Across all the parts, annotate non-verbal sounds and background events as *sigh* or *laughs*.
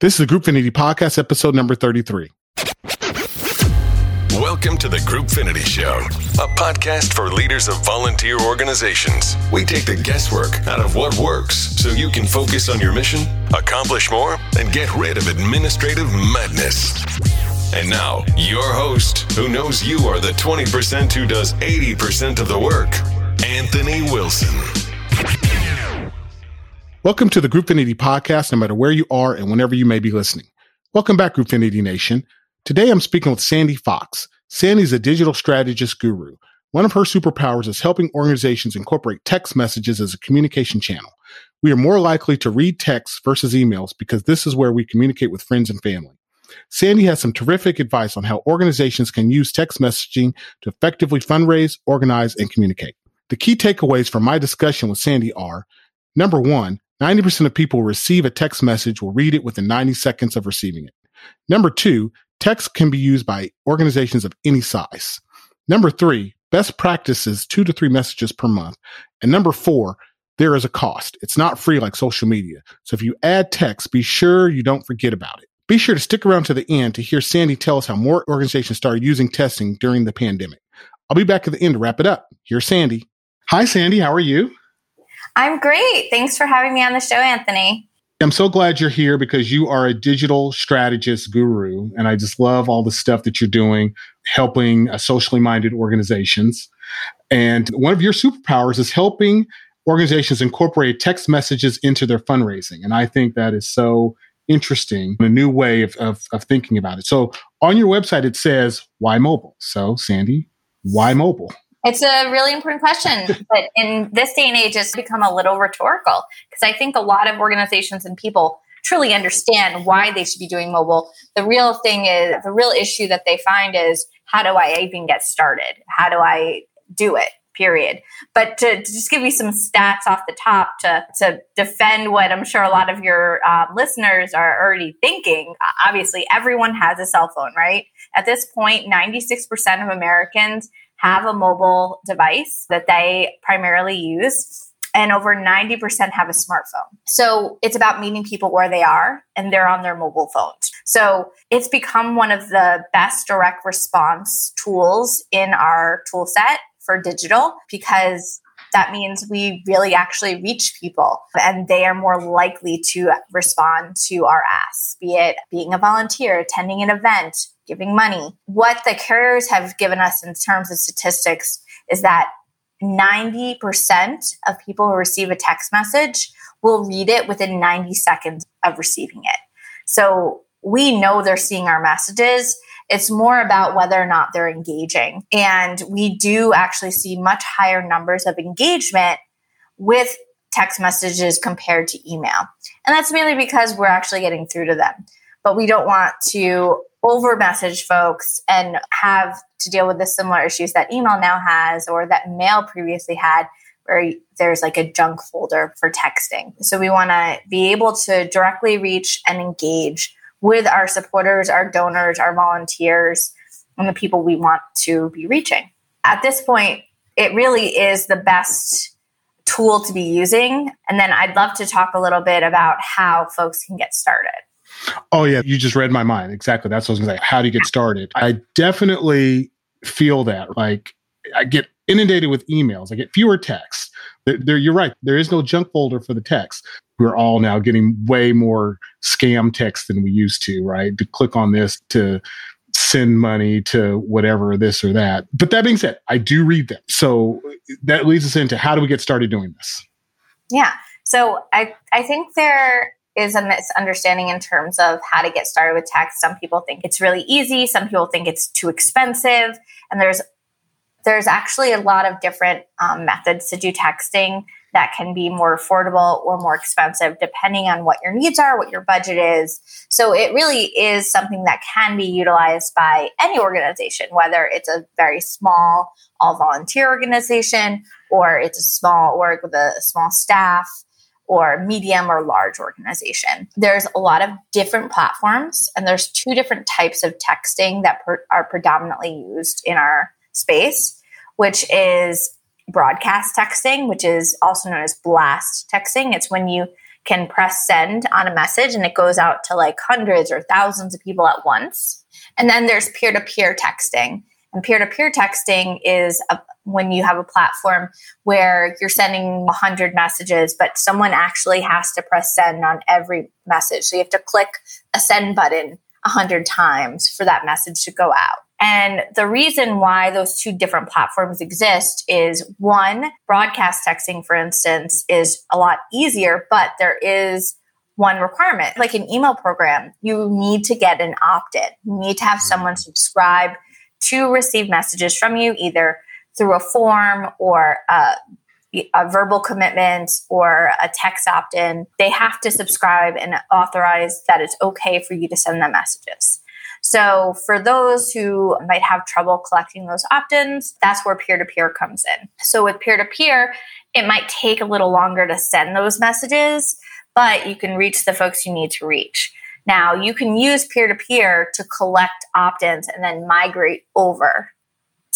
This is the Groupfinity Podcast, episode number 33. Welcome to the Groupfinity Show, a podcast for leaders of volunteer organizations. We take the guesswork out of what works so you can focus on your mission, accomplish more, and get rid of administrative madness. And now, your host, who knows you are the 20% who does 80% of the work, Anthony Wilson. Welcome to the Groupfinity Podcast, no matter where you are and whenever you may be listening. Welcome back, Groupfinity Nation. Today I'm speaking with Sandi Fox. Sandi's a digital strategist guru. One of her superpowers is helping organizations incorporate text messages as a communication channel. We are more likely to read texts versus emails because this is where we communicate with friends and family. Sandi has some terrific advice on how organizations can use text messaging to effectively fundraise, organize, and communicate. The key takeaways from my discussion with Sandi are number one, 90% of people receive a text message will read it within 90 seconds of receiving it. Number two, text can be used by organizations of any size. Number three, best practices two to three messages per month. And number four, there is a cost. It's not free like social media. So if you add text, be sure you don't forget about it. Be sure to stick around to the end to hear Sandi tell us how more organizations started using testing during the pandemic. I'll be back at the end to wrap it up. Here's Sandi. Hi, Sandi. How are you? I'm great. Thanks for having me on the show, Anthony. I'm so glad you're here because you are a digital strategist guru. And I just love all the stuff that you're doing, helping uh, socially minded organizations. And one of your superpowers is helping organizations incorporate text messages into their fundraising. And I think that is so interesting, a new way of, of, of thinking about it. So on your website, it says, why mobile? So, Sandi, why mobile? It's a really important question, *laughs* but in this day and age, it's become a little rhetorical because I think a lot of organizations and people truly understand why they should be doing mobile. The real thing is, the real issue that they find is how do I even get started? How do I do it? Period. But to, to just give you some stats off the top to, to defend what I'm sure a lot of your uh, listeners are already thinking, obviously, everyone has a cell phone, right? At this point, 96% of Americans have a mobile device that they primarily use and over 90% have a smartphone. So it's about meeting people where they are and they're on their mobile phones. So it's become one of the best direct response tools in our tool set for digital because that means we really actually reach people and they are more likely to respond to our asks, be it being a volunteer, attending an event, giving money. What the carriers have given us in terms of statistics is that 90% of people who receive a text message will read it within 90 seconds of receiving it. So we know they're seeing our messages. It's more about whether or not they're engaging. And we do actually see much higher numbers of engagement with text messages compared to email. And that's mainly because we're actually getting through to them. But we don't want to over message folks and have to deal with the similar issues that email now has or that mail previously had where there's like a junk folder for texting. So we want to be able to directly reach and engage with our supporters, our donors, our volunteers, and the people we want to be reaching. At this point, it really is the best tool to be using. And then I'd love to talk a little bit about how folks can get started. Oh, yeah. You just read my mind. Exactly. That's what I was going to say. How do you get started? I definitely feel that. Like, I get inundated with emails, I get fewer texts. There, there, you're right. There is no junk folder for the text. We're all now getting way more scam text than we used to, right? To click on this to send money to whatever, this or that. But that being said, I do read them. So that leads us into how do we get started doing this? Yeah. So I, I think there is a misunderstanding in terms of how to get started with text. Some people think it's really easy. Some people think it's too expensive. And there's there's actually a lot of different um, methods to do texting that can be more affordable or more expensive depending on what your needs are, what your budget is. So it really is something that can be utilized by any organization, whether it's a very small all volunteer organization or it's a small org with a small staff or medium or large organization. There's a lot of different platforms and there's two different types of texting that per- are predominantly used in our space, which is broadcast texting, which is also known as blast texting. It's when you can press send on a message and it goes out to like hundreds or thousands of people at once. And then there's peer to peer texting. And peer to peer texting is a, when you have a platform where you're sending 100 messages, but someone actually has to press send on every message. So you have to click a send button 100 times for that message to go out. And the reason why those two different platforms exist is one, broadcast texting, for instance, is a lot easier, but there is one requirement. Like an email program, you need to get an opt in. You need to have someone subscribe to receive messages from you, either through a form or a, a verbal commitment or a text opt in. They have to subscribe and authorize that it's okay for you to send them messages. So for those who might have trouble collecting those opt-ins, that's where peer-to-peer comes in. So with peer-to-peer, it might take a little longer to send those messages, but you can reach the folks you need to reach. Now, you can use peer-to-peer to collect opt-ins and then migrate over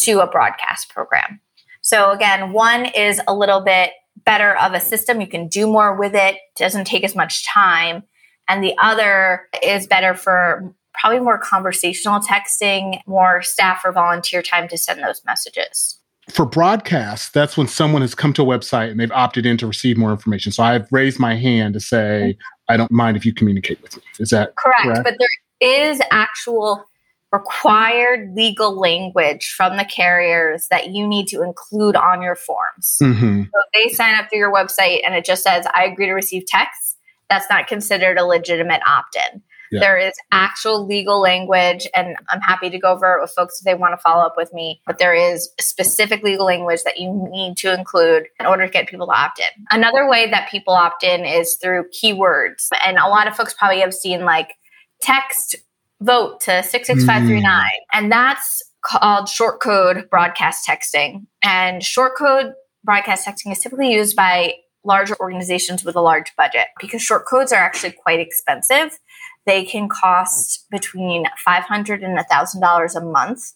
to a broadcast program. So again, one is a little bit better of a system. You can do more with it. it doesn't take as much time. And the other is better for probably more conversational texting, more staff or volunteer time to send those messages. For broadcast, that's when someone has come to a website and they've opted in to receive more information. So I've raised my hand to say, I don't mind if you communicate with me. Is that correct? correct? But there is actual required legal language from the carriers that you need to include on your forms. Mm-hmm. So if they sign up through your website and it just says, I agree to receive text, that's not considered a legitimate opt in. Yeah. There is actual legal language, and I'm happy to go over it with folks if they want to follow up with me. But there is specific legal language that you need to include in order to get people to opt in. Another way that people opt in is through keywords. And a lot of folks probably have seen like text vote to 66539. Mm. And that's called short code broadcast texting. And short code broadcast texting is typically used by larger organizations with a large budget because short codes are actually quite expensive. They can cost between 500 and $1,000 a month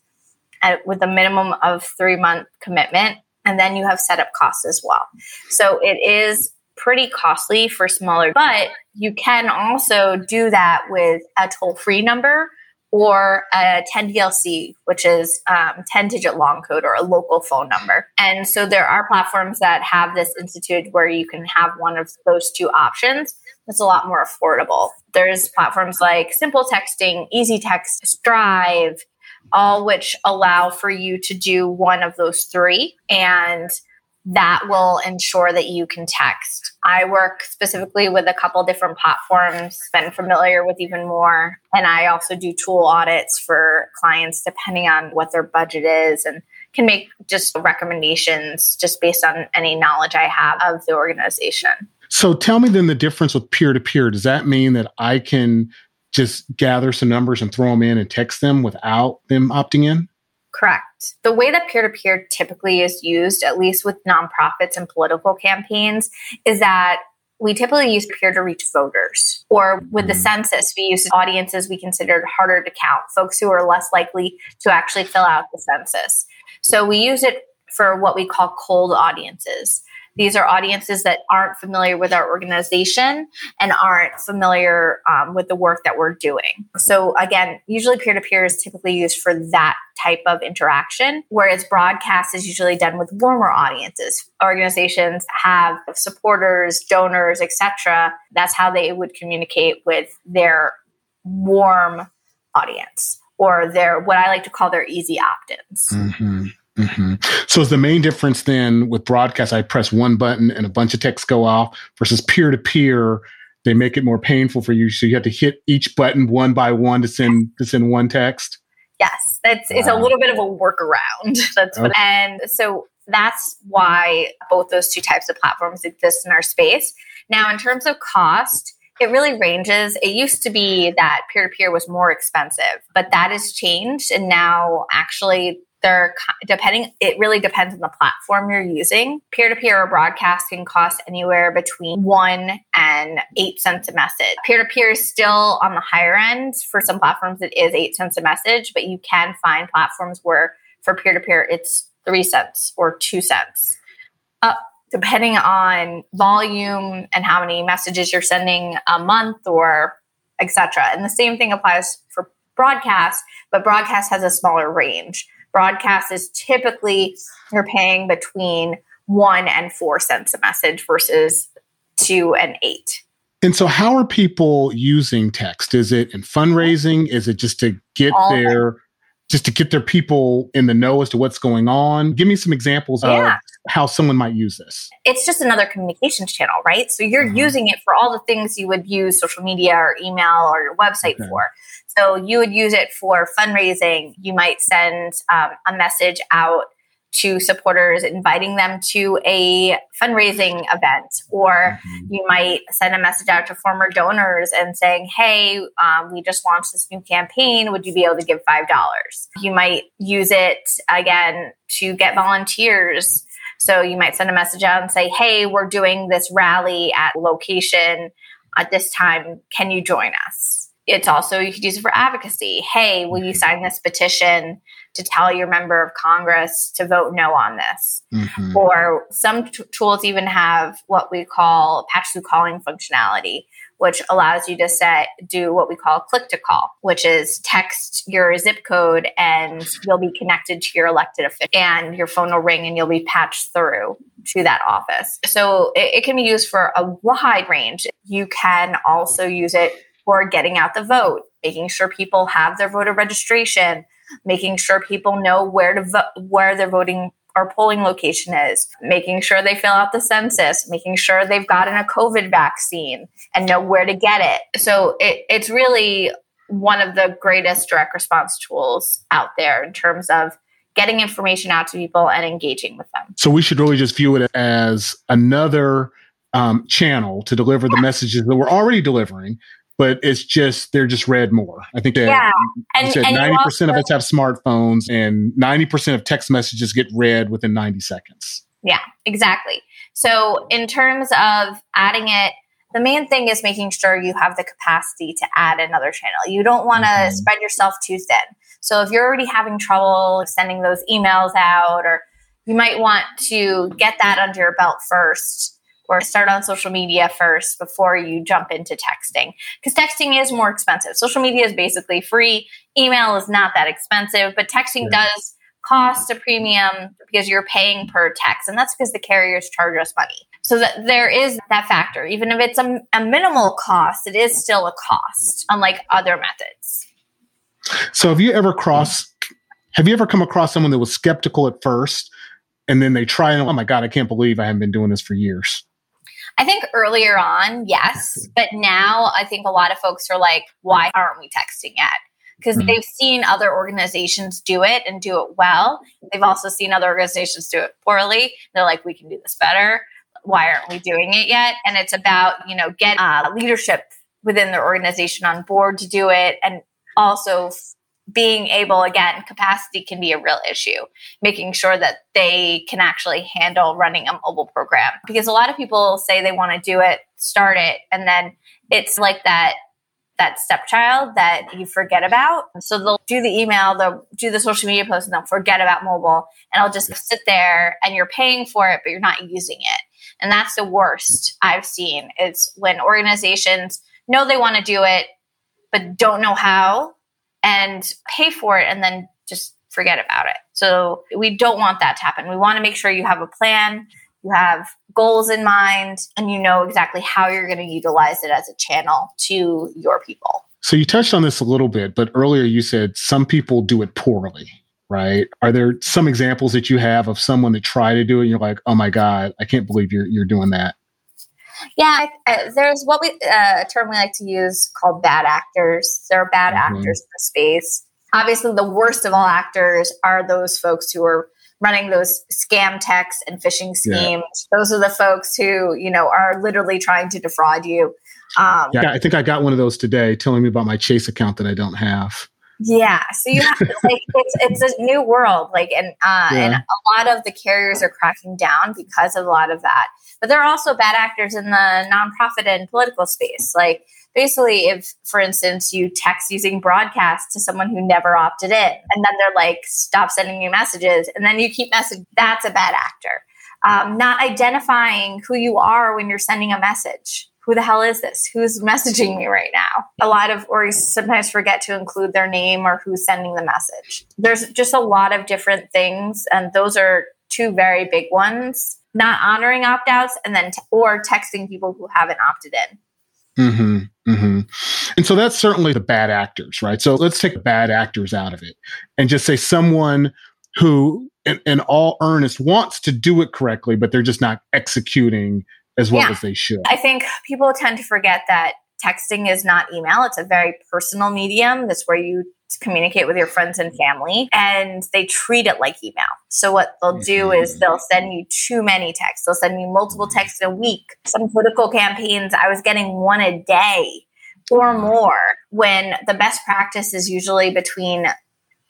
with a minimum of three month commitment. And then you have setup costs as well. So it is pretty costly for smaller, but you can also do that with a toll free number or a 10DLC, which is um, 10 digit long code or a local phone number. And so there are platforms that have this instituted where you can have one of those two options. It's a lot more affordable. There's platforms like Simple Texting, Easy Text, Strive, all which allow for you to do one of those three. And that will ensure that you can text. I work specifically with a couple different platforms, been familiar with even more. And I also do tool audits for clients depending on what their budget is and can make just recommendations just based on any knowledge I have of the organization. So tell me then the difference with peer to peer. Does that mean that I can just gather some numbers and throw them in and text them without them opting in? Correct. The way that peer to peer typically is used, at least with nonprofits and political campaigns, is that we typically use peer to reach voters. Or with the mm. census, we use audiences we considered harder to count, folks who are less likely to actually fill out the census. So we use it for what we call cold audiences. These are audiences that aren't familiar with our organization and aren't familiar um, with the work that we're doing. So, again, usually peer to peer is typically used for that type of interaction, whereas broadcast is usually done with warmer audiences. Organizations have supporters, donors, etc. That's how they would communicate with their warm audience or their what I like to call their easy opt-ins. Mm-hmm. Mm-hmm. So is the main difference then with broadcast? I press one button and a bunch of texts go off versus peer to peer. They make it more painful for you, so you have to hit each button one by one to send to send one text. Yes, that's wow. it's a little bit of a workaround. *laughs* That's what, and so that's why both those two types of platforms exist in our space. Now, in terms of cost, it really ranges. It used to be that peer to peer was more expensive, but that has changed. And now actually they're depending it really depends on the platform you're using peer-to-peer or broadcast can cost anywhere between one and eight cents a message peer-to-peer is still on the higher end for some platforms it is eight cents a message but you can find platforms where for peer-to-peer it's three cents or two cents uh, depending on volume and how many messages you're sending a month or etc. And the same thing applies for broadcast, but broadcast has a smaller range. Broadcast is typically you're paying between one and four cents a message versus two and eight. And so, how are people using text? Is it in fundraising? Is it just to get All their just to get their people in the know as to what's going on? Give me some examples yeah. of how someone might use this. It's just another communications channel, right? So you're mm-hmm. using it for all the things you would use social media or email or your website okay. for. So you would use it for fundraising. You might send um, a message out to supporters, inviting them to a fundraising event, or mm-hmm. you might send a message out to former donors and saying, "Hey, um, we just launched this new campaign. Would you be able to give five dollars?" You might use it again to get volunteers. So you might send a message out and say, "Hey, we're doing this rally at location at this time. Can you join us?" It's also you could use it for advocacy. Hey, will you mm-hmm. sign this petition? to tell your member of Congress to vote no on this. Mm-hmm. Or some t- tools even have what we call patch through calling functionality, which allows you to set do what we call click to call, which is text your zip code and you'll be connected to your elected official and your phone will ring and you'll be patched through to that office. So it, it can be used for a wide range. You can also use it for getting out the vote, making sure people have their voter registration, making sure people know where to where their voting or polling location is, making sure they fill out the census, making sure they've gotten a COVID vaccine and know where to get it. So it, it's really one of the greatest direct response tools out there in terms of getting information out to people and engaging with them. So we should really just view it as another um, channel to deliver the messages that we're already delivering, but it's just they're just read more. I think that yeah. and, ninety percent of us have smartphones, and ninety percent of text messages get read within ninety seconds. Yeah, exactly. So in terms of adding it, the main thing is making sure you have the capacity to add another channel. You don't want to mm-hmm. spread yourself too thin. So if you're already having trouble sending those emails out, or you might want to get that under your belt first or start on social media first before you jump into texting because texting is more expensive. Social media is basically free. Email is not that expensive, but texting yeah. does cost a premium because you're paying per text. And that's because the carriers charge us money. So that there is that factor. Even if it's a, a minimal cost, it is still a cost, unlike other methods. So have you ever crossed have you ever come across someone that was skeptical at first and then they try and oh my god, I can't believe I haven't been doing this for years? I think earlier on, yes. But now I think a lot of folks are like, why aren't we texting yet? Because mm-hmm. they've seen other organizations do it and do it well. They've also seen other organizations do it poorly. They're like, we can do this better. Why aren't we doing it yet? And it's about, you know, get uh, leadership within their organization on board to do it and also being able again capacity can be a real issue making sure that they can actually handle running a mobile program. Because a lot of people say they want to do it start it and then it's like that that stepchild that you forget about. So they'll do the email they'll do the social media post and they'll forget about mobile and i'll just sit there and you're paying for it but you're not using it. And that's the worst i've seen it's when organizations know they want to do it but don't know how and pay for it and then just forget about it. So we don't want that to happen. We want to make sure you have a plan, you have goals in mind, and you know exactly how you're going to utilize it as a channel to your people. So you touched on this a little bit, but earlier you said some people do it poorly, right? Are there some examples that you have of someone that tried to do it and you're like, "Oh my god, I can't believe you're you're doing that." Yeah, uh, there's what we uh, a term we like to use called bad actors. There are bad mm-hmm. actors in the space. Obviously, the worst of all actors are those folks who are running those scam texts and phishing schemes. Yeah. Those are the folks who you know are literally trying to defraud you. Um, yeah, I think I got one of those today, telling me about my Chase account that I don't have. Yeah, so you have to, like *laughs* it's it's a new world, like and uh, yeah. and a lot of the carriers are cracking down because of a lot of that. But there are also bad actors in the nonprofit and political space. Like basically, if for instance you text using broadcast to someone who never opted in, and then they're like, "Stop sending me messages," and then you keep message that's a bad actor. um, not identifying who you are when you're sending a message. Who the hell is this? Who's messaging me right now? A lot of orgs sometimes forget to include their name or who's sending the message. There's just a lot of different things, and those are two very big ones. Not honoring opt outs, and then t- or texting people who haven't opted in. Mm-hmm, mm-hmm. And so that's certainly the bad actors, right? So let's take bad actors out of it and just say someone who, in, in all earnest, wants to do it correctly, but they're just not executing as well yeah. as they should. I think people tend to forget that texting is not email. It's a very personal medium. That's where you communicate with your friends and family and they treat it like email. So what they'll do mm-hmm. is they'll send you too many texts. They'll send you multiple texts a week. Some political campaigns, I was getting one a day or more when the best practice is usually between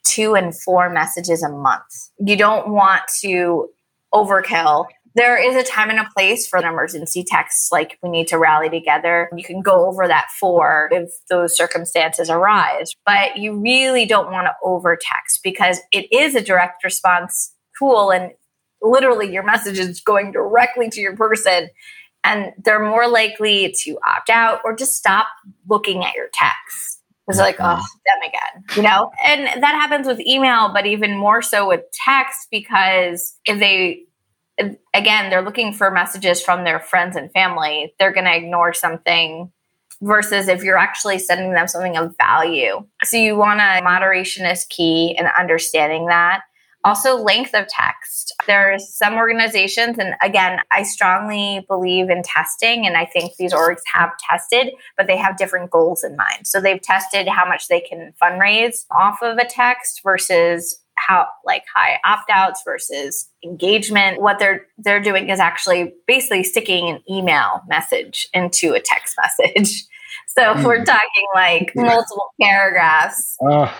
two and four messages a month. You don't want to overkill there is a time and a place for an emergency text, like we need to rally together. You can go over that for if those circumstances arise, but you really don't want to over text because it is a direct response tool and literally your message is going directly to your person and they're more likely to opt out or just stop looking at your text. It's like, oh, them again, you know? And that happens with email, but even more so with text because if they again, they're looking for messages from their friends and family. They're going to ignore something versus if you're actually sending them something of value. So you want to moderation is key in understanding that. Also, length of text. There's some organizations, and again, I strongly believe in testing, and I think these orgs have tested, but they have different goals in mind. So they've tested how much they can fundraise off of a text versus how like high opt-outs versus engagement what they're they're doing is actually basically sticking an email message into a text *laughs* message. So if we're hmm. talking like multiple paragraphs uh,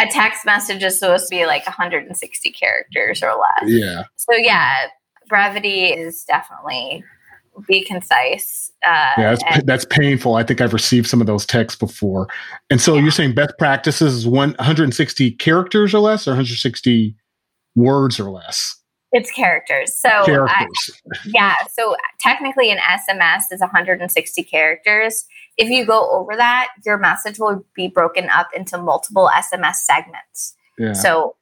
a text message is supposed to be like 160 characters or less. Yeah. So yeah brevity is definitely be concise. Uh, yeah, that's, and- that's painful. I think I've received some of those texts before. And so yeah. you're saying best practices is 160 characters or less, or 160 words or less? It's characters. So characters. I, yeah. So technically, an SMS is 160 characters. If you go over that, your message will be broken up into multiple SMS segments. Yeah. So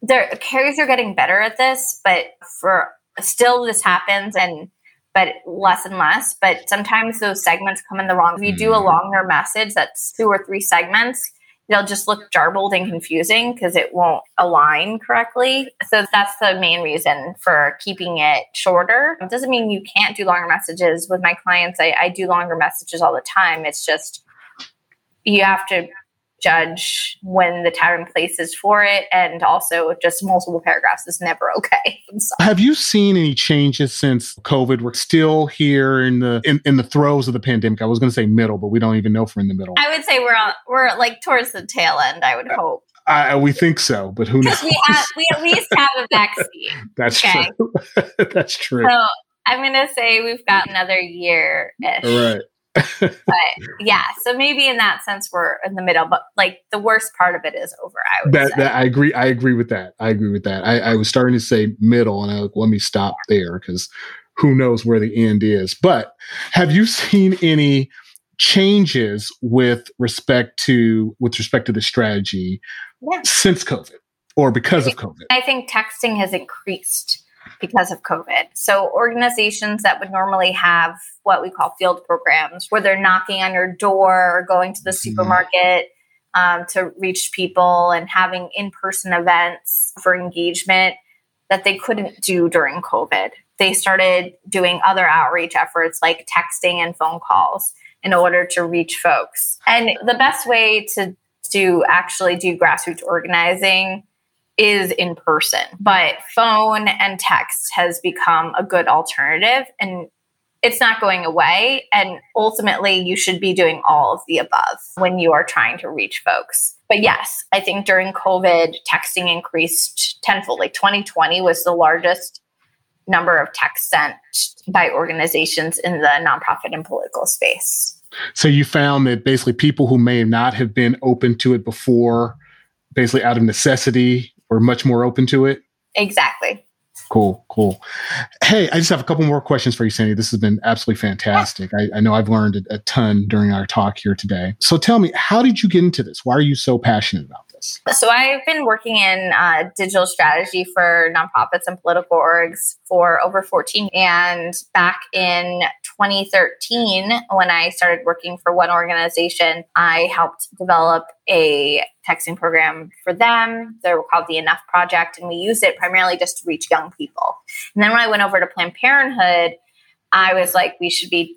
their carriers are getting better at this, but for still this happens and but less and less. But sometimes those segments come in the wrong. If you do a mm. longer message that's two or three segments, it'll just look jarbled and confusing because it won't align correctly. So that's the main reason for keeping it shorter. It doesn't mean you can't do longer messages. With my clients, I, I do longer messages all the time. It's just you have to judge when the time and place is for it and also just multiple paragraphs is never *laughs* okay have you seen any changes since covid we're still here in the in, in the throes of the pandemic i was going to say middle but we don't even know if we're in the middle i would say we're on we're like towards the tail end i would hope I, we think so, but who knows? We, have, we at least have a vaccine. *laughs* That's okay? true. *laughs* That's true. So I'm going to say we've got another year ish. Right but yeah, so maybe in that sense we're in the middle, but like the worst part of it is over. I would that, that I agree. I agree with that. I agree with that. I, I was starting to say middle, and I like, let me stop there because who knows where the end is. But have you seen any changes with respect to with respect to the strategy yeah. since COVID or because of COVID? I think texting has increased because of COVID. So, organizations that would normally have what we call field programs, where they're knocking on your door or going to the mm-hmm. supermarket um, to reach people and having in person events for engagement that they couldn't do during COVID. They started doing other outreach efforts like texting and phone calls in order to reach folks. And the best way to to actually do grassroots organizing is in person, but phone and text has become a good alternative and it's not going away. And ultimately, you should be doing all of the above when you are trying to reach folks. But yes, I think during COVID, texting increased tenfold. Like 2020 was the largest number of texts sent by organizations in the nonprofit and political space. So you found that basically people who may not have been open to it before, basically out of necessity, we're much more open to it. Exactly. Cool, cool. Hey, I just have a couple more questions for you, Sandi. This has been absolutely fantastic. I, I know I've learned a, a ton during our talk here today. So tell me, how did you get into this? Why are you so passionate about this? So I've been working in uh, digital strategy for nonprofits and political orgs for over 14. And back in 2013, when I started working for one organization, I helped develop a texting program for them. They were called the Enough Project, and we used it primarily just to reach young people. And then when I went over to Planned Parenthood, I was like, we should be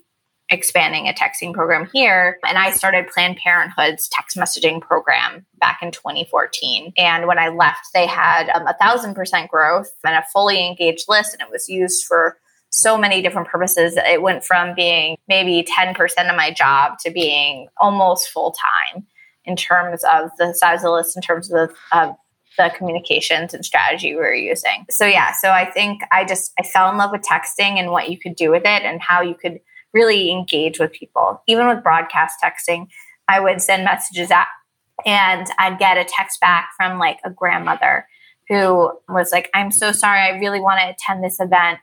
expanding a texting program here. And I started Planned Parenthood's text messaging program back in 2014. And when I left, they had um, a thousand percent growth and a fully engaged list, and it was used for so many different purposes. It went from being maybe 10% of my job to being almost full time in terms of the size of the list, in terms of the, the communications and strategy we were using. So yeah, so I think I just I fell in love with texting and what you could do with it and how you could really engage with people. Even with broadcast texting, I would send messages out and I'd get a text back from like a grandmother who was like, I'm so sorry, I really want to attend this event,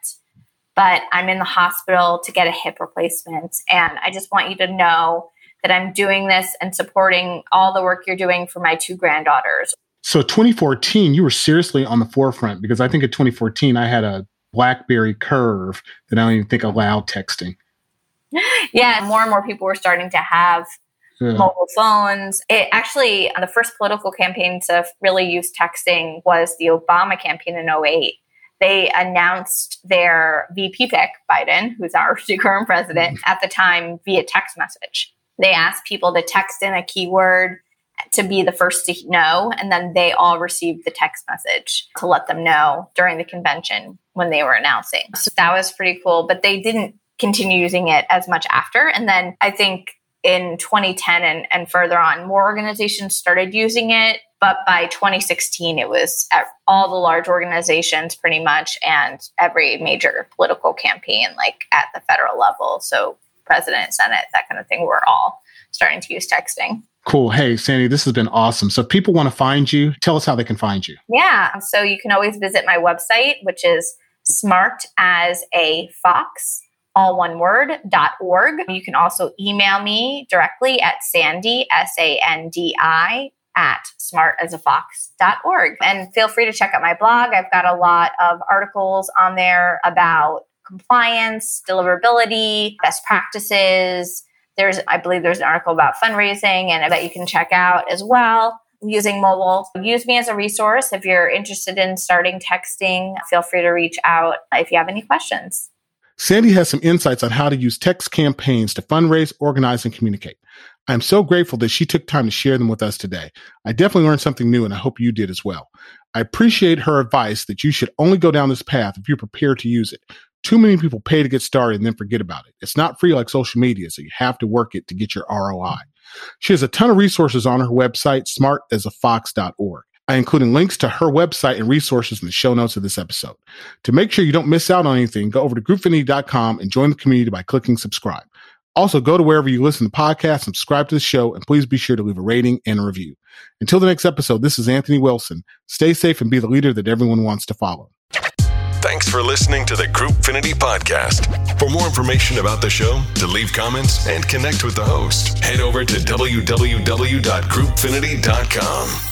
but I'm in the hospital to get a hip replacement. And I just want you to know that I'm doing this and supporting all the work you're doing for my two granddaughters. So 2014, you were seriously on the forefront because I think in 2014 I had a BlackBerry Curve that I don't even think allowed texting. Yeah, more and more people were starting to have yeah. mobile phones. It actually, the first political campaign to really use texting was the Obama campaign in 08. They announced their VP pick, Biden, who's our *laughs* current president, *laughs* at the time via text message. They asked people to text in a keyword to be the first to know, and then they all received the text message to let them know during the convention when they were announcing. So that was pretty cool, but they didn't continue using it as much after. And then I think in 2010 and, and further on, more organizations started using it. But by 2016, it was at all the large organizations pretty much and every major political campaign, like at the federal level. So, president, senate, that kind of thing, we're all starting to use texting. Cool. Hey, Sandi, this has been awesome. So, if people want to find you, tell us how they can find you. Yeah. So, you can always visit my website, which is smart as a fox all one word, dot org. You can also email me directly at Sandi, S A N D I, at smartasafox.org. And feel free to check out my blog. I've got a lot of articles on there about compliance, deliverability, best practices. There's, I believe there's an article about fundraising and that you can check out as well using mobile. Use me as a resource. If you're interested in starting texting, feel free to reach out if you have any questions. Sandi has some insights on how to use text campaigns to fundraise, organize, and communicate. I'm so grateful that she took time to share them with us today. I definitely learned something new and I hope you did as well. I appreciate her advice that you should only go down this path if you're prepared to use it. Too many people pay to get started and then forget about it. It's not free like social media, so you have to work it to get your ROI. She has a ton of resources on her website, smartasafox.org. I links to her website and resources in the show notes of this episode. To make sure you don't miss out on anything, go over to groupfinity.com and join the community by clicking subscribe. Also, go to wherever you listen to podcasts, subscribe to the show, and please be sure to leave a rating and a review. Until the next episode, this is Anthony Wilson. Stay safe and be the leader that everyone wants to follow. Thanks for listening to the Groupfinity podcast. For more information about the show, to leave comments, and connect with the host, head over to www.groupfinity.com.